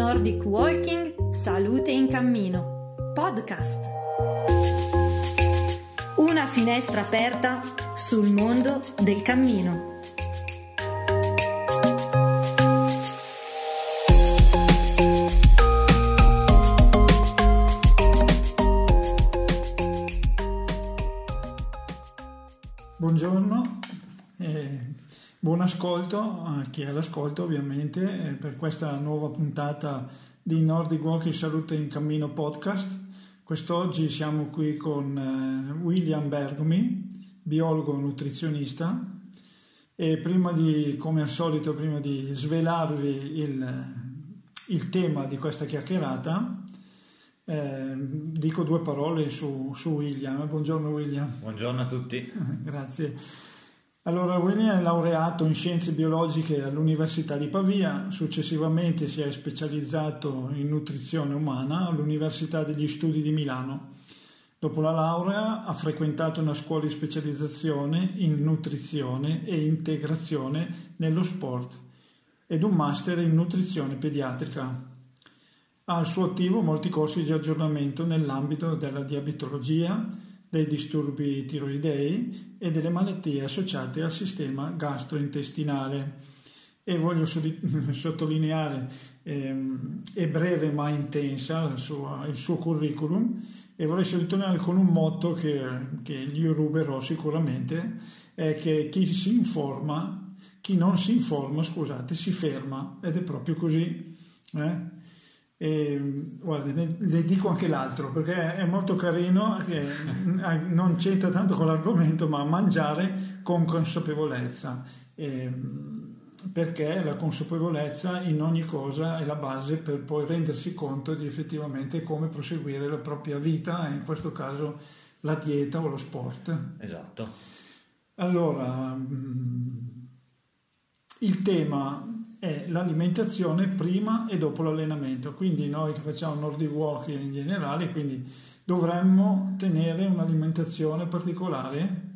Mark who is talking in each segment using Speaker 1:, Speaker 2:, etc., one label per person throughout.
Speaker 1: Nordic Walking Salute in Cammino Podcast. Una finestra aperta sul mondo del cammino.
Speaker 2: Ascolto a chi è all'ascolto ovviamente eh, per questa nuova puntata di Nordic Walking Salute in Cammino podcast. Quest'oggi siamo qui con eh, William Bergomi, biologo nutrizionista e prima di, come al solito, prima di svelarvi il, il tema di questa chiacchierata, eh, dico due parole su, su, William. Buongiorno William.
Speaker 3: Buongiorno a tutti.
Speaker 2: Grazie. Allora, William è laureato in scienze biologiche all'Università di Pavia, successivamente si è specializzato in nutrizione umana all'Università degli Studi di Milano. Dopo la laurea ha frequentato una scuola di specializzazione in nutrizione e integrazione nello sport ed un master in nutrizione pediatrica. Ha al suo attivo molti corsi di aggiornamento nell'ambito della diabetologia, dei disturbi tiroidei e delle malattie associate al sistema gastrointestinale. E voglio sottolineare, ehm, è breve ma intensa il suo, il suo, curriculum e vorrei sottolineare con un motto che, che gli ruberò sicuramente, è che chi si informa, chi non si informa, scusate, si ferma ed è proprio così. Eh? E, guarda, ne, le dico anche l'altro perché è molto carino, che non c'entra tanto con l'argomento, ma mangiare con consapevolezza. E, perché la consapevolezza in ogni cosa è la base per poi rendersi conto di effettivamente come proseguire la propria vita, in questo caso la dieta o lo sport.
Speaker 3: Esatto.
Speaker 2: Allora, il tema è l'alimentazione prima e dopo l'allenamento. Quindi noi che facciamo Nordic Walking in generale, quindi dovremmo tenere un'alimentazione particolare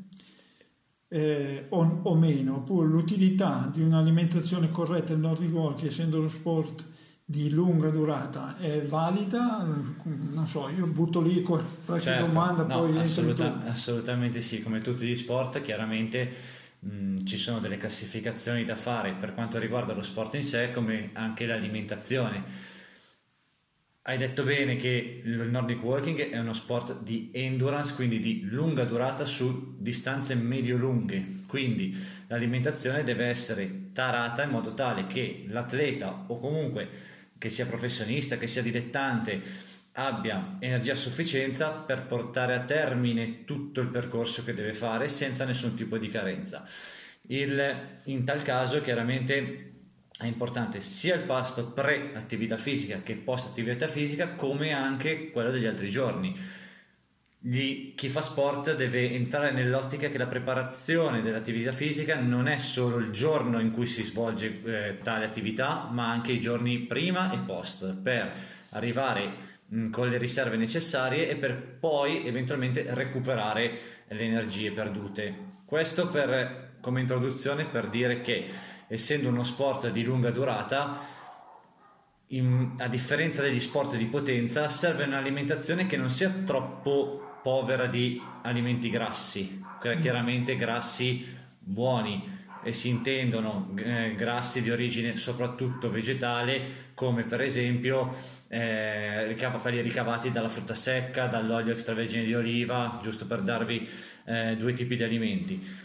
Speaker 2: eh, o, o, meno, oppure l'utilità di un'alimentazione corretta nel Nordic Walking, essendo lo sport di lunga durata, è valida? Non so, io butto lì qualche certo, domanda,
Speaker 3: no,
Speaker 2: poi
Speaker 3: assoluta, assolutamente sì, come tutti gli sport, chiaramente Mm, ci sono delle classificazioni da fare per quanto riguarda lo sport in sé come anche l'alimentazione. Hai detto bene che il Nordic Walking è uno sport di endurance, quindi di lunga durata su distanze medio-lunghe, quindi l'alimentazione deve essere tarata in modo tale che l'atleta o comunque che sia professionista, che sia dilettante, abbia energia a sufficienza per portare a termine tutto il percorso che deve fare senza nessun tipo di carenza. Il, in tal caso chiaramente è importante sia il pasto pre-attività fisica che post-attività fisica come anche quello degli altri giorni. Gli, chi fa sport deve entrare nell'ottica che la preparazione dell'attività fisica non è solo il giorno in cui si svolge eh, tale attività, ma anche i giorni prima e post per arrivare Mm, con le riserve necessarie e per poi eventualmente recuperare le energie perdute. Questo per, come introduzione per dire che essendo uno sport di lunga durata, in, a differenza degli sport di potenza, serve un'alimentazione che non sia troppo povera di alimenti grassi, chiaramente grassi buoni e si intendono eh, grassi di origine soprattutto vegetale come per esempio eh, quelli ricavati dalla frutta secca, dall'olio extravergine di oliva, giusto per darvi eh, due tipi di alimenti.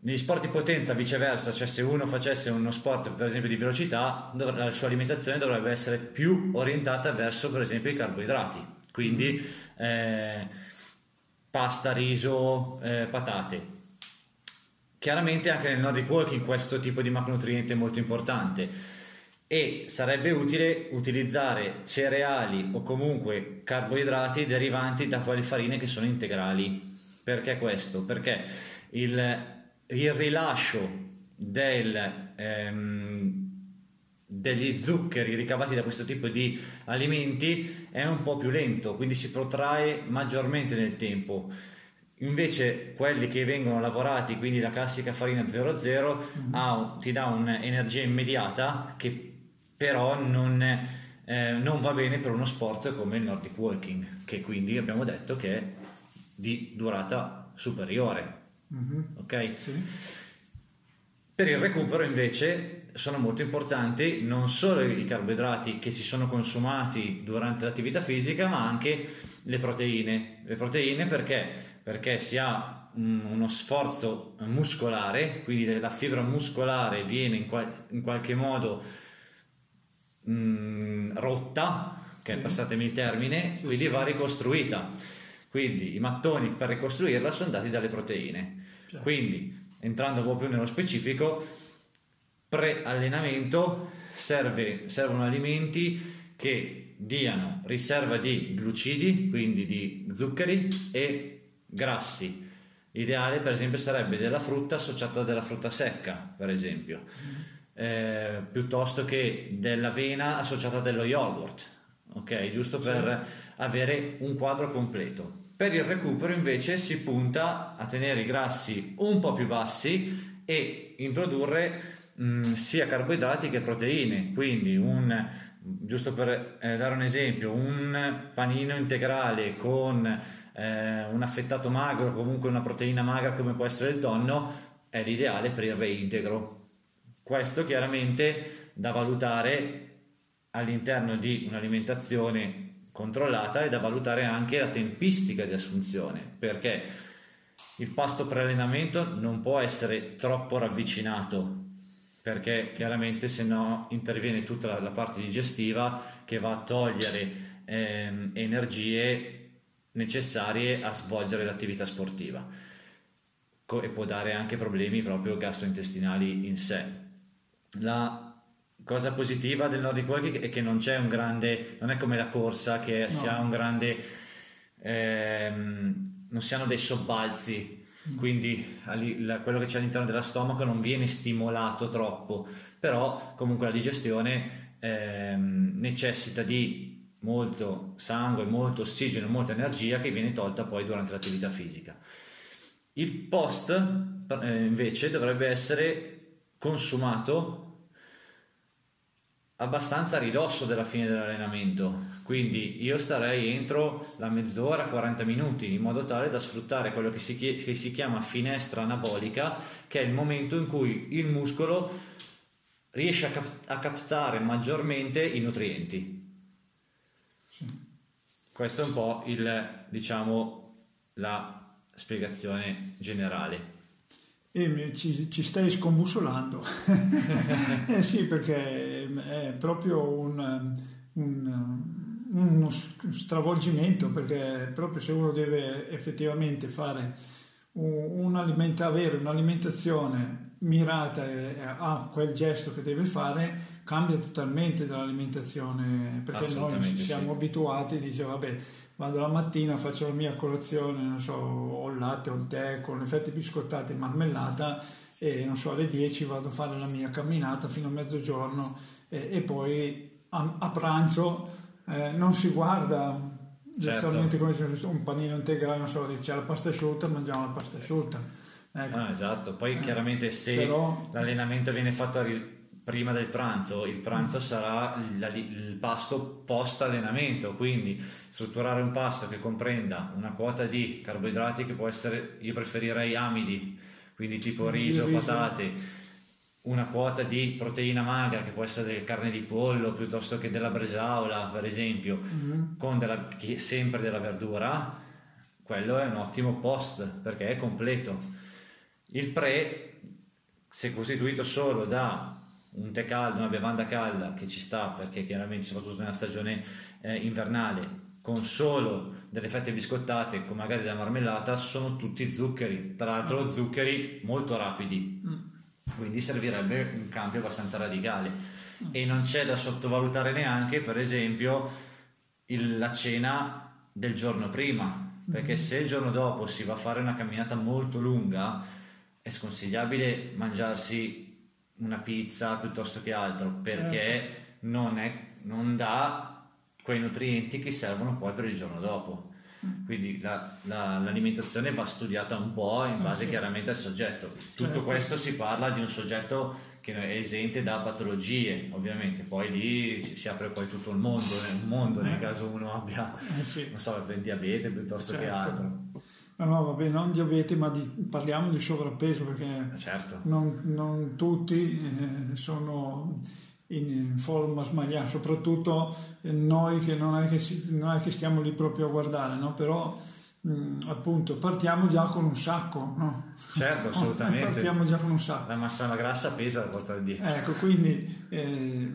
Speaker 3: Negli sport di potenza, viceversa, cioè se uno facesse uno sport per esempio di velocità, la sua alimentazione dovrebbe essere più orientata verso per esempio i carboidrati, quindi eh, pasta, riso, eh, patate. Chiaramente anche nel Nordic Walking questo tipo di macronutriente è molto importante e sarebbe utile utilizzare cereali o comunque carboidrati derivanti da quelle farine che sono integrali. Perché questo? Perché il, il rilascio del, ehm, degli zuccheri ricavati da questo tipo di alimenti è un po' più lento, quindi si protrae maggiormente nel tempo. Invece quelli che vengono lavorati, quindi la classica farina 00, mm-hmm. ha, ti dà un'energia immediata che però non, eh, non va bene per uno sport come il Nordic Walking, che quindi abbiamo detto che è di durata superiore. Mm-hmm. Ok? Sì. Per il recupero invece sono molto importanti non solo i carboidrati che si sono consumati durante l'attività fisica, ma anche le proteine. Le proteine perché? Perché si ha uno sforzo muscolare, quindi la fibra muscolare viene in, qual- in qualche modo mh, mm, rotta, che sì. passatemi il termine, sì, quindi sì. va ricostruita. Quindi i mattoni per ricostruirla sono dati dalle proteine. Certo. Quindi, entrando un po' più nello specifico, pre-allenamento serve, servono alimenti che diano riserva di glucidi, quindi di zuccheri e grassi. L'ideale per esempio sarebbe della frutta associata a della frutta secca, per esempio, eh, piuttosto che dell'avena associata dello yogurt, ok? Giusto per sì. avere un quadro completo. Per il recupero invece si punta a tenere i grassi un po' più bassi e introdurre mh, mm, sia carboidrati che proteine, quindi un giusto per eh, dare un esempio, un panino integrale con eh, un affettato magro, comunque una proteina magra come può essere il tonno, è l'ideale per il reintegro. Questo chiaramente da valutare all'interno di un'alimentazione controllata e da valutare anche la tempistica di assunzione, perché il pasto pre-allenamento non può essere troppo ravvicinato perché chiaramente se no interviene tutta la, parte digestiva che va a togliere ehm, energie necessarie a svolgere l'attività sportiva e può dare anche problemi proprio gastrointestinali in sé. La cosa positiva del Nordic Walking è che non c'è un grande, non è come la corsa che no. si ha un grande, ehm, non si hanno dei sobbalzi quindi quello che c'è all'interno dello stomaco non viene stimolato troppo, però comunque la digestione ehm, necessita di molto sangue, molto ossigeno, molta energia che viene tolta poi durante l'attività fisica. Il post eh, invece dovrebbe essere consumato abbastanza a ridosso della fine dell'allenamento quindi io starei entro la mezz'ora, 40 minuti, in modo tale da sfruttare quello che si, che si chiama finestra anabolica, che è il momento in cui il muscolo riesce a, cap- a captare maggiormente i nutrienti. Sì. Questo è un po' il, diciamo, la spiegazione generale.
Speaker 2: E ci, ci stai scombussolando. eh sì, perché è proprio un, un uno stravolgimento perché proprio se uno deve effettivamente fare un, avere un'alimentazione mirata a quel gesto che deve fare cambia totalmente dall'alimentazione perché noi siamo sì. abituati dice vabbè vado la mattina faccio la mia colazione non so ho il latte o il tè con effetti biscottati e marmellata e non so alle 10 vado a fare la mia camminata fino a mezzogiorno e, e poi a, a pranzo eh, non si guarda giustamente certo. come un panino integrale, non so, c'è la pasta asciutta, mangiamo la pasta asciutta.
Speaker 3: Ecco. Ah, esatto, poi eh, chiaramente se però... l'allenamento viene fatto prima del pranzo, il pranzo mm. sarà il, il pasto post allenamento, quindi strutturare un pasto che comprenda una quota di carboidrati che può essere, io preferirei amidi, quindi tipo riso, riso. patate una quota di proteina magra che può essere carne di pollo piuttosto che della bresaola per esempio mm-hmm. con della, sempre della verdura quello è un ottimo post perché è completo. Il pre se costituito solo da un tè caldo, una bevanda calda che ci sta perché chiaramente soprattutto nella stagione eh, invernale con solo delle fette biscottate con magari della marmellata sono tutti zuccheri. Tra l'altro zuccheri molto rapidi. Mm quindi servirebbe un cambio abbastanza radicale e non c'è da sottovalutare neanche per esempio il, la cena del giorno prima perché mm-hmm. se il giorno dopo si va a fare una camminata molto lunga è sconsigliabile mangiarsi una pizza piuttosto che altro perché certo. non, è, non dà quei nutrienti che servono poi per il giorno dopo quindi la, la, l'alimentazione va studiata un po' in base ah, sì. chiaramente al soggetto. Tutto certo. questo si parla di un soggetto che che è esente da patologie, ovviamente. Poi lì si apre poi tutto il mondo, un mondo nel caso uno abbia,
Speaker 2: Eh sì.
Speaker 3: non so, il diabete piuttosto che
Speaker 2: Certo.
Speaker 3: altro.
Speaker 2: No, no, vabbè, non diabete, ma di- parliamo di sovrappeso perché
Speaker 3: Certo.
Speaker 2: non, non tutti eh, sono in, forma sbagliata, soprattutto noi che non è che, si- non è che stiamo lì proprio a guardare, no? però mh, appunto partiamo già con un sacco, no?
Speaker 3: Certo, assolutamente.
Speaker 2: partiamo già con un sacco.
Speaker 3: La massa grassa pesa da portare dietro.
Speaker 2: Ecco, quindi eh,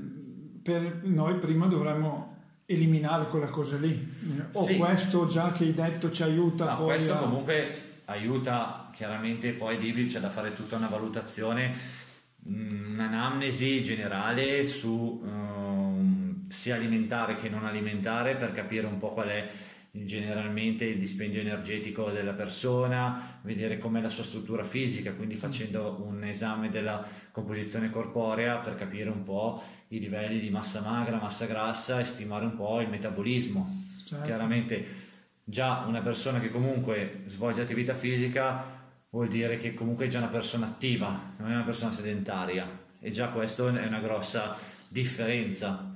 Speaker 2: per noi prima dovremmo eliminare quella cosa lì. O
Speaker 3: Sì.
Speaker 2: questo già che hai detto ci aiuta
Speaker 3: No,
Speaker 2: poi
Speaker 3: questo
Speaker 2: a...
Speaker 3: comunque aiuta chiaramente poi lì c'è da fare tutta una valutazione, un'anamnesi generale su ehm, sia alimentare che non alimentare per capire un po' qual è generalmente il dispendio energetico della persona, vedere com'è la sua struttura fisica, quindi facendo un esame della composizione corporea per capire un po' i livelli di massa magra, massa grassa e stimare un po' il metabolismo.
Speaker 2: Certo.
Speaker 3: Chiaramente già una persona che comunque svolge attività fisica vuol dire che comunque è già una persona attiva, non è una persona sedentaria e già questo è una grossa differenza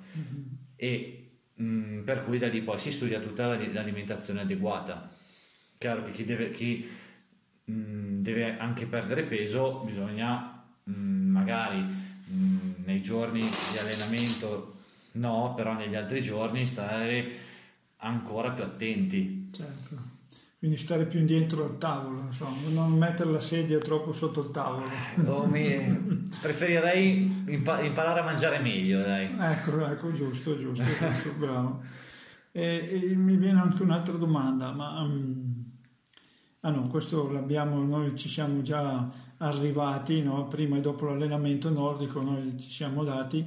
Speaker 3: e mh, per cui da lì poi si studia tutta la- l'alimentazione adeguata. Chiaro che chi deve, chi, mh, deve anche perdere peso bisogna mh, magari mh, nei giorni di allenamento no, però negli altri giorni stare ancora più attenti.
Speaker 2: Certo. Quindi stare più indietro al tavolo, insomma, non mettere la sedia troppo sotto il tavolo.
Speaker 3: O mi- preferirei impa- imparare a mangiare meglio, dai.
Speaker 2: Ecco, ecco, giusto, giusto, giusto, bravo. E, e mi viene anche un'altra domanda, ma... mm, ah no, questo l'abbiamo, noi ci siamo già arrivati, no? prima e dopo l'allenamento nordico noi ci siamo dati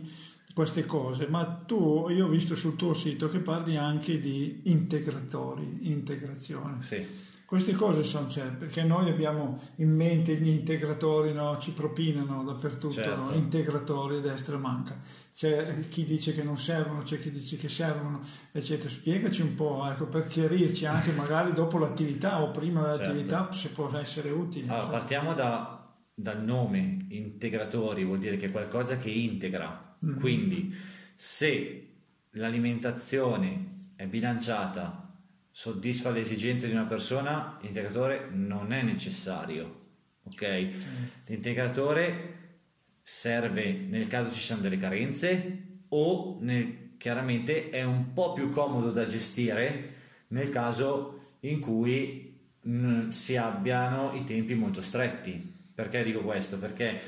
Speaker 2: queste cose, ma tu, io ho visto sul tuo sito che parli anche di integratori, integrazione.
Speaker 3: Sì,
Speaker 2: Queste cose sono certo, perché noi abbiamo in mente gli integratori, no? ci propinano dappertutto,
Speaker 3: Certo.
Speaker 2: no? integratori a destra manca. C'è chi dice che non servono, c'è chi dice che servono, eccetera. Spiegaci un po', ecco, per chiarirci anche magari dopo l'attività o prima dell'attività se può essere utile.
Speaker 3: allora partiamo da- dal nome integratori, vuol dire che è qualcosa che integra. Quindi se l'alimentazione è bilanciata, soddisfa le esigenze di una persona, l'integratore non è necessario. Ok? L'integratore serve nel caso ci siano delle carenze o nel- chiaramente è un po' più comodo da gestire nel caso in cui mh, si abbiano i tempi molto stretti. Perché dico questo? Perché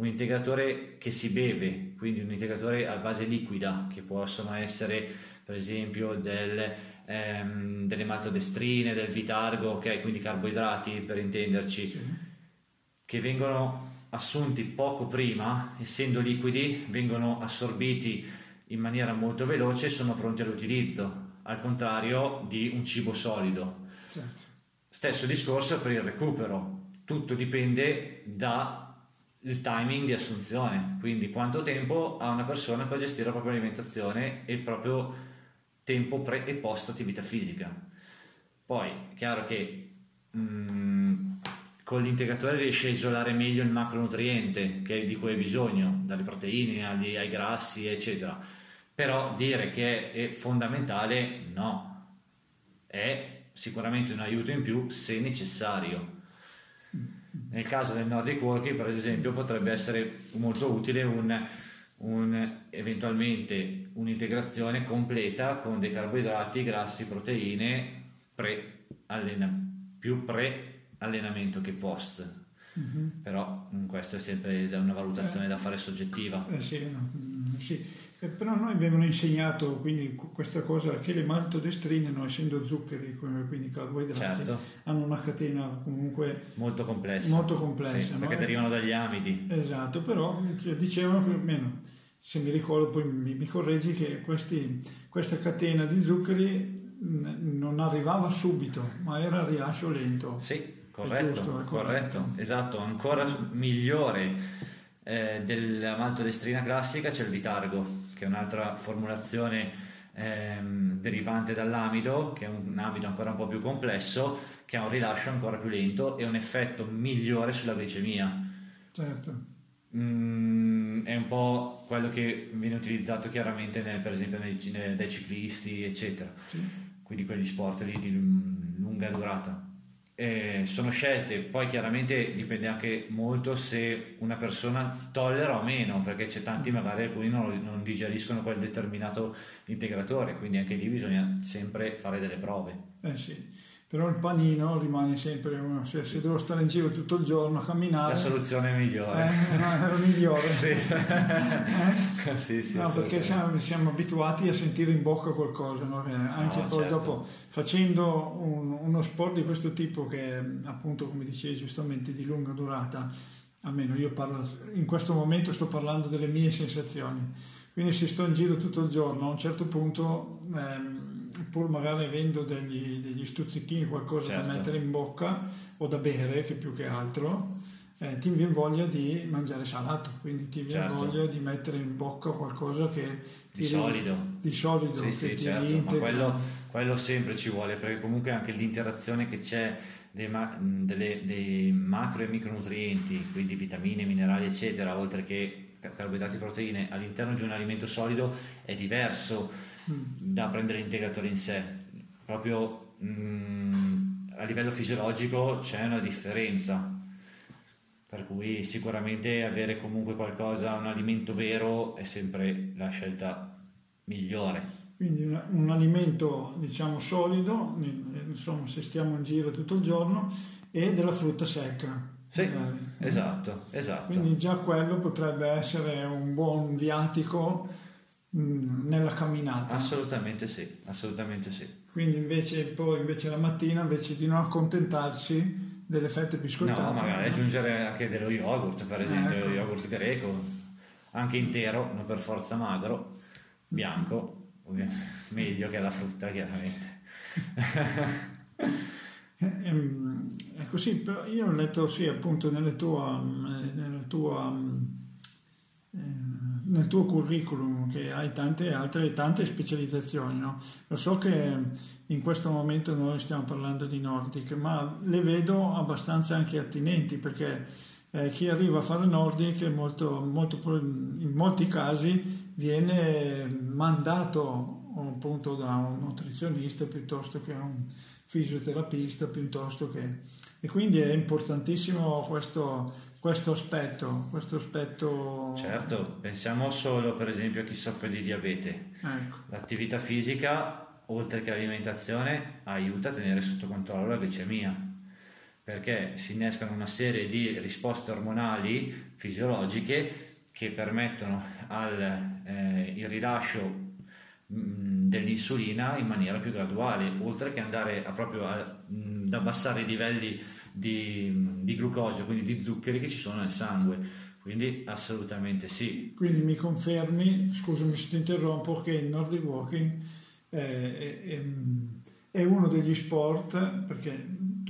Speaker 3: un integratore che si beve, quindi un integratore a base liquida, che possono essere per esempio del, ehm, delle maltodestrine, del vitargo, ok, quindi carboidrati per intenderci, che vengono assunti poco prima, essendo liquidi, vengono assorbiti in maniera molto veloce e sono pronti all'utilizzo, al contrario di un cibo solido.
Speaker 2: Certo.
Speaker 3: Stesso discorso per il recupero, tutto dipende dal timing di assunzione, quindi quanto tempo ha una persona per gestire la propria alimentazione e il proprio tempo pre e post attività fisica. Poi, chiaro che mm, con l'integratore riesce a isolare meglio il macronutriente che- di cui hai bisogno, dalle proteine agli- ai grassi, eccetera. Però dire che è, è fondamentale, no. È sicuramente un aiuto in più se necessario. Nel caso del Nordic Walking, per esempio, potrebbe essere molto utile un, un- eventualmente un'integrazione completa con dei carboidrati, grassi, proteine più pre-allenamento che post. Però mm, questo è sempre una valutazione da fare soggettiva.
Speaker 2: Eh sì, no, sì. Eh, però noi avevano insegnato quindi qu- questa cosa che le maltodestrine, no, essendo zuccheri, quindi carboidrati,
Speaker 3: Certo.
Speaker 2: hanno una catena comunque
Speaker 3: Molto complessa.
Speaker 2: molto complessa.
Speaker 3: Sì,
Speaker 2: no?
Speaker 3: perché
Speaker 2: Eh,
Speaker 3: derivano dagli amidi.
Speaker 2: Esatto, però cioè, dicevano che almeno, se mi ricordo poi mi, mi correggi, che questi- questa catena di zuccheri non arrivava subito, ma era a rilascio lento.
Speaker 3: Sì, corretto,
Speaker 2: giusto, corretto.
Speaker 3: corretto, esatto, ancora migliore eh, della maltodestrina classica c'è il Vitargo, che è un'altra formulazione ehm, derivante dall'amido, che è un amido ancora un po' più complesso, che ha un rilascio ancora più lento e un effetto migliore sulla glicemia.
Speaker 2: Certo.
Speaker 3: Mm, è un po' quello che viene utilizzato chiaramente nel, per esempio nei, nei, dai ciclisti, eccetera. Sì. Quindi quegli sport lì di lunga durata. Eh, sono scelte, poi chiaramente dipende anche molto se una persona tollera o meno, perché c'è tanti magari alcuni non, non, digeriscono quel determinato integratore, quindi anche lì bisogna sempre fare delle prove.
Speaker 2: Eh sì però il panino rimane sempre uno, cioè, se devo stare in giro tutto il giorno a camminare
Speaker 3: la soluzione è migliore
Speaker 2: eh, no, è la migliore
Speaker 3: sì.
Speaker 2: eh? sì, sì, no, perché siamo, siamo, abituati a sentire in bocca qualcosa no? Eh, anche no, poi certo. dopo facendo un, uno sport di questo tipo che appunto come dicevi giustamente di lunga durata almeno io parlo in questo momento sto parlando delle mie sensazioni quindi se sto in giro tutto il giorno a un certo punto ehm, pur magari avendo degli, degli stuzzichini, qualcosa certo. da mettere in bocca o da bere, che più che altro, eh, ti viene voglia di mangiare salato, quindi ti viene certo. voglia di mettere in bocca qualcosa che
Speaker 3: di solido,
Speaker 2: di solido
Speaker 3: sì, sì, certo. ma quello, quello, sempre ci vuole perché comunque anche l'interazione che c'è dei, ma, delle, dei macro e micronutrienti, quindi vitamine, minerali eccetera, oltre che carboidrati e proteine all'interno di un alimento solido è diverso da prendere l'integratore in sé. Proprio mh, mm, a livello fisiologico c'è una differenza. Per cui sicuramente avere comunque qualcosa, un alimento vero è sempre la scelta migliore.
Speaker 2: Quindi un, un alimento diciamo solido, insomma se stiamo in giro tutto il giorno, e della frutta secca.
Speaker 3: Sì, esatto, esatto.
Speaker 2: Quindi già quello potrebbe essere un buon viatico Mm, nella camminata.
Speaker 3: Assolutamente sì, assolutamente sì.
Speaker 2: Quindi invece poi invece la mattina invece di non accontentarsi delle fette biscottate.
Speaker 3: No, magari no? aggiungere anche dello yogurt, per esempio, ecco. yogurt greco, anche intero, non per forza magro, bianco, meglio che la frutta chiaramente.
Speaker 2: Ehm, è così, però io ho letto sì appunto nelle tua, nella tua nel tuo curriculum che hai tante altre tante specializzazioni, no? Lo so che in questo momento noi stiamo parlando di Nordic, ma le vedo abbastanza anche attinenti perché eh, chi arriva a fare Nordic molto, molto, in molti casi viene mandato appunto da un nutrizionista piuttosto che un fisioterapista piuttosto che e quindi è importantissimo questo questo aspetto, questo aspetto...
Speaker 3: Certo, pensiamo solo per esempio a chi soffre di diabete. Ecco. L'attività fisica, oltre che l'alimentazione, aiuta a tenere sotto controllo la glicemia, perché si innescano una serie di risposte ormonali fisiologiche che permettono al, eh, rilascio mh, dell'insulina in maniera più graduale, oltre che andare a proprio a, mh, ad abbassare i livelli di, di glucosio, quindi di zuccheri che ci sono nel sangue. Quindi assolutamente sì.
Speaker 2: Quindi mi confermi, scusami se ti interrompo, che il Nordic Walking è, è, è, uno degli sport, perché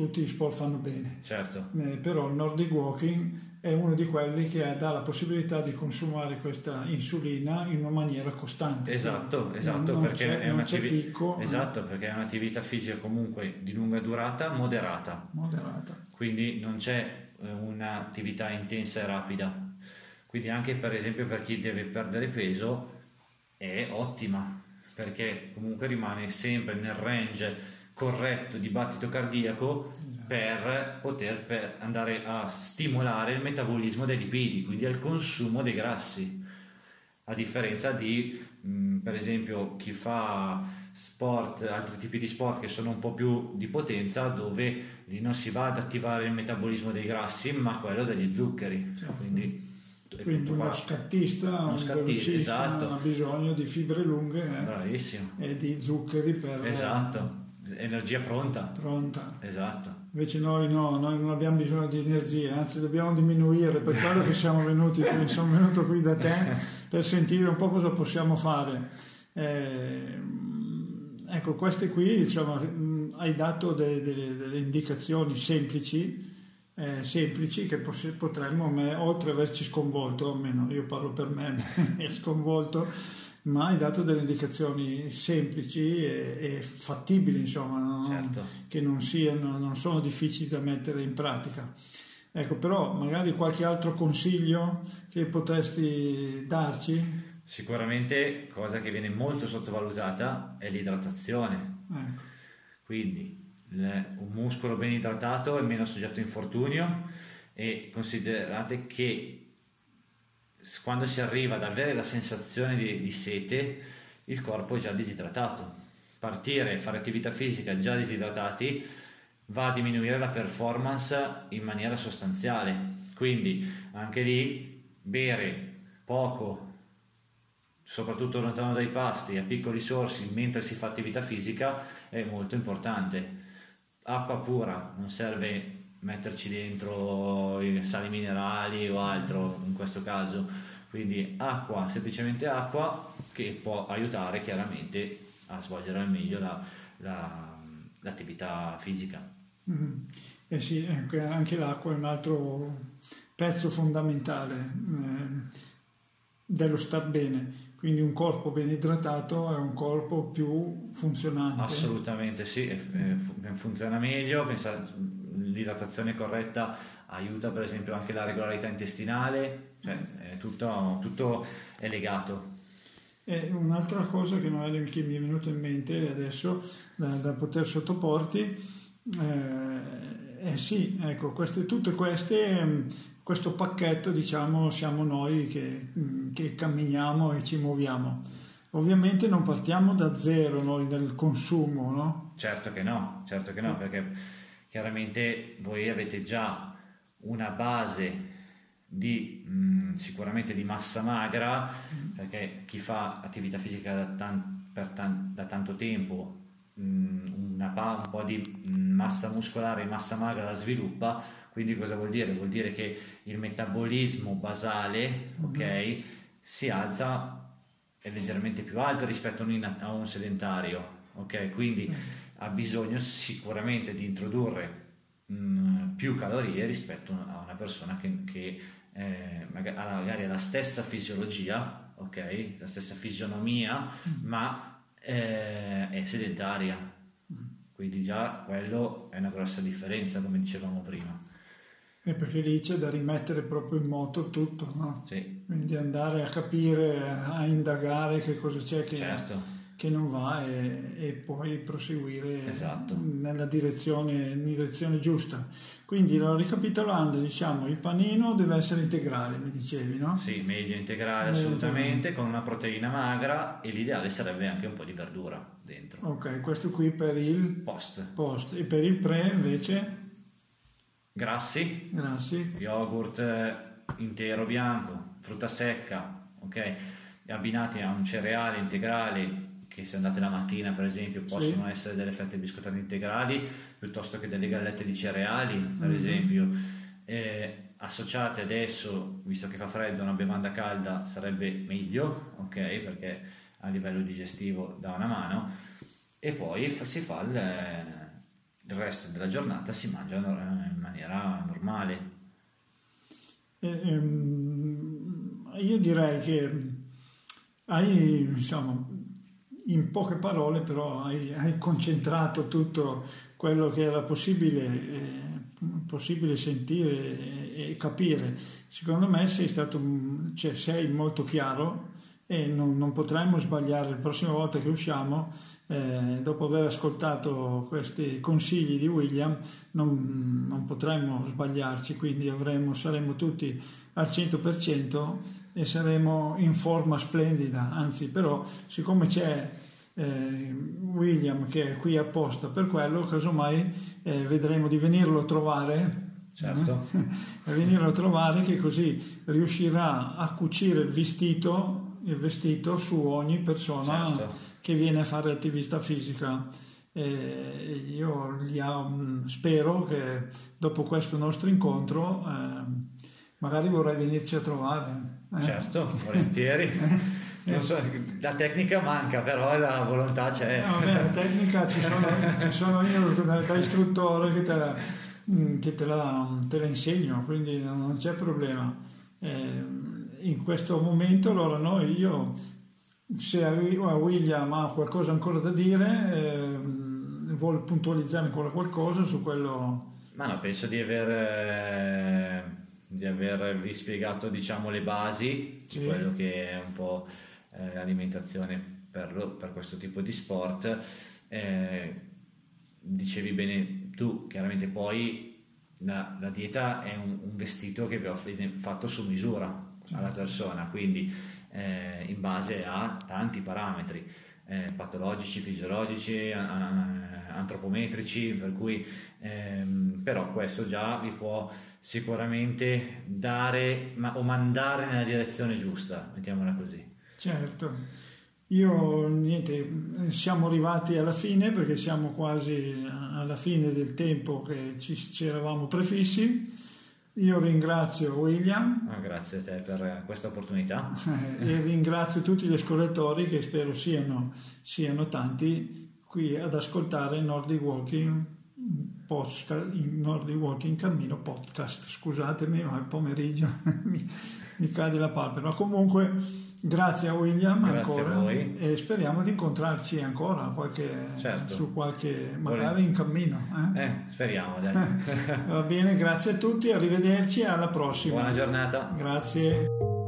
Speaker 2: tutti gli sport fanno bene,
Speaker 3: certo.
Speaker 2: Eh, però il Nordic Walking è uno di quelli che dà la possibilità di consumare questa insulina in una maniera costante.
Speaker 3: Esatto, esatto, non perché, è picco, esatto perché è un'attività fisica comunque di lunga durata, moderata.
Speaker 2: Moderata.
Speaker 3: Quindi non c'è eh, un'attività intensa e rapida. Quindi anche per esempio per chi deve perdere peso è ottima, perché comunque rimane sempre nel range corretto di battito cardiaco per poter per andare a stimolare il metabolismo dei lipidi, quindi il consumo dei grassi. A differenza di, mh, mm, per esempio, chi fa sport, altri tipi di sport che sono un po' più di potenza, dove non si va ad attivare il metabolismo dei grassi, ma quello degli zuccheri.
Speaker 2: Certo. Quindi, quindi uno scattista, uno un scattista, esatto. ha bisogno di fibre lunghe eh, e di zuccheri per...
Speaker 3: Esatto energia pronta.
Speaker 2: Pronta.
Speaker 3: Esatto.
Speaker 2: Invece noi no, noi non abbiamo bisogno di energia, anzi dobbiamo diminuire, per quello che siamo venuti qui, sono venuto qui da te per sentire un po' cosa possiamo fare. Eh, ecco, queste qui, diciamo, hai dato delle, delle, delle indicazioni semplici, eh, semplici che potremmo, oltre ad averci sconvolto, almeno io parlo per me, sconvolto, ma hai dato delle indicazioni semplici e, e fattibili, insomma, no?
Speaker 3: certo.
Speaker 2: che non, siano, non sono difficili da mettere in pratica. Ecco, però magari qualche altro consiglio che potresti darci?
Speaker 3: Sicuramente cosa che viene molto sottovalutata è l'idratazione.
Speaker 2: Ecco.
Speaker 3: Quindi un muscolo ben idratato è meno soggetto a infortunio e considerate che quando si arriva ad avere la sensazione di, di sete, il corpo è già disidratato. Partire fare attività fisica già disidratati va a diminuire la performance in maniera sostanziale. Quindi anche lì bere poco, soprattutto lontano dai pasti, a piccoli sorsi mentre si fa attività fisica è molto importante. Acqua pura, non serve metterci dentro i sali minerali o altro in questo caso, quindi acqua, semplicemente acqua che può aiutare chiaramente a svolgere al meglio la- la- l'attività fisica.
Speaker 2: Mhm. Eh sì, anche, l'acqua è un altro pezzo fondamentale eh, dello star bene. Quindi un corpo ben idratato è un corpo più funzionante.
Speaker 3: Assolutamente sì, fu- funziona meglio, pensa- l'idratazione corretta aiuta per esempio anche la regolarità intestinale, cioè è tutto, tutto è legato.
Speaker 2: E un'altra cosa che, è, che mi è venuta in mente adesso da, da poter sottoporti, eh, eh sì, ecco, queste, tutte queste, mh, questo pacchetto diciamo siamo noi che, mh, che camminiamo e ci muoviamo. Ovviamente non partiamo da zero noi nel consumo, no?
Speaker 3: Certo che no, certo che no, perché chiaramente voi avete già una base di mh, sicuramente di massa magra, perché chi fa attività fisica da, tan- per tan- da tanto tempo mh, una pa- un po' di mh, massa muscolare e massa magra la sviluppa, quindi cosa vuol dire? Vuol dire che il metabolismo basale, ok, si alza è leggermente più alto rispetto a un, in- a un sedentario, ok? Quindi ha bisogno sicuramente di introdurre mh, più calorie rispetto a una persona che, che, eh, maga- ha magari ha la stessa fisiologia, ok? La stessa fisionomia, ma eh, è sedentaria. Quindi già quello è una grossa differenza, come dicevamo prima.
Speaker 2: E perché lì c'è da rimettere proprio in moto tutto, no?
Speaker 3: Sì,
Speaker 2: Quindi andare a capire, a indagare che cosa c'è che,
Speaker 3: certo.
Speaker 2: Che non va e, e poi proseguire
Speaker 3: Esatto.
Speaker 2: nella direzione, in direzione giusta. Quindi ricapitolando, diciamo, il panino deve essere integrale, mi dicevi, no?
Speaker 3: Sì, meglio integrale
Speaker 2: Meglio
Speaker 3: assolutamente, con una proteina magra e l'ideale sarebbe anche un po' di verdura dentro.
Speaker 2: Ok, questo qui per il
Speaker 3: Post.
Speaker 2: post. E per il pre invece,
Speaker 3: Grassi,
Speaker 2: grassi,
Speaker 3: yogurt eh, intero bianco, frutta secca, ok? Abbinati a un cereale integrale che se andate la mattina per esempio possono essere delle fette biscottate integrali piuttosto che delle gallette di cereali per
Speaker 2: Mhm.
Speaker 3: esempio. Eh, associate adesso, visto che fa freddo, una bevanda calda sarebbe meglio, ok? Perché a livello digestivo dà una mano e poi si fa il, il resto della giornata si mangia in maniera normale.
Speaker 2: Ehm, io direi che hai, insomma, in poche parole però hai, hai concentrato tutto quello che era possibile, eh, possibile sentire e, e capire. Secondo me sei stato, cioè, sei molto chiaro e non, non potremmo sbagliare la prossima volta che usciamo. eh, dopo aver ascoltato questi consigli di William non, non potremmo sbagliarci, quindi avremo, saremo tutti al 100% e saremo in forma splendida, anzi però siccome c'è eh, William che è qui apposta per quello, casomai eh, vedremo di venirlo a trovare.
Speaker 3: Certo.
Speaker 2: a venirlo a trovare che così riuscirà a cucire il vestito, il vestito su ogni persona
Speaker 3: Certo.
Speaker 2: che viene a fare attività fisica. E io gli spero che dopo questo nostro incontro eh, magari vorrei venirci a trovare. eh.
Speaker 3: Certo, volentieri. Non so, la tecnica manca, però la volontà c'è.
Speaker 2: Eh, vabbè, la tecnica ci sono, ci sono io da, istruttore che te la, mm, che te la- te la insegno, quindi non c'è problema. Eh, in questo momento allora noi, io, se a William ha qualcosa ancora da dire, eh, vuol puntualizzare ancora qualcosa su quello...
Speaker 3: Ma no, penso di aver, eh, di avervi spiegato diciamo, le basi sì. di quello che è un po' eh, l'alimentazione per, lo, per, questo tipo di sport. Eh, dicevi bene tu, chiaramente poi la, la dieta è un, un, vestito che vi ho fatto su misura alla persona, quindi eh, in base a tanti parametri eh, patologici, fisiologici, antropometrici, per cui ehm, però questo già vi può sicuramente dare ma, o mandare nella direzione giusta, mettiamola così.
Speaker 2: Certo. Io niente, siamo arrivati alla fine perché siamo quasi alla fine del tempo che ci, ci eravamo prefissi. Io ringrazio William.
Speaker 3: Ah, grazie a te per questa opportunità.
Speaker 2: e ringrazio tutti gli ascoltatori che spero siano, siano tanti qui ad ascoltare Nordic Walking, podcast, Nordic Walking Cammino podcast. Scusatemi, ma il pomeriggio mi, mi cade la palpebra. Comunque Grazie a William
Speaker 3: Grazie
Speaker 2: ancora
Speaker 3: a
Speaker 2: e speriamo di incontrarci ancora qualche, certo. su qualche, magari in cammino.
Speaker 3: Eh? eh speriamo.
Speaker 2: Va bene, grazie a tutti, arrivederci e alla prossima.
Speaker 3: Buona giornata.
Speaker 2: Grazie.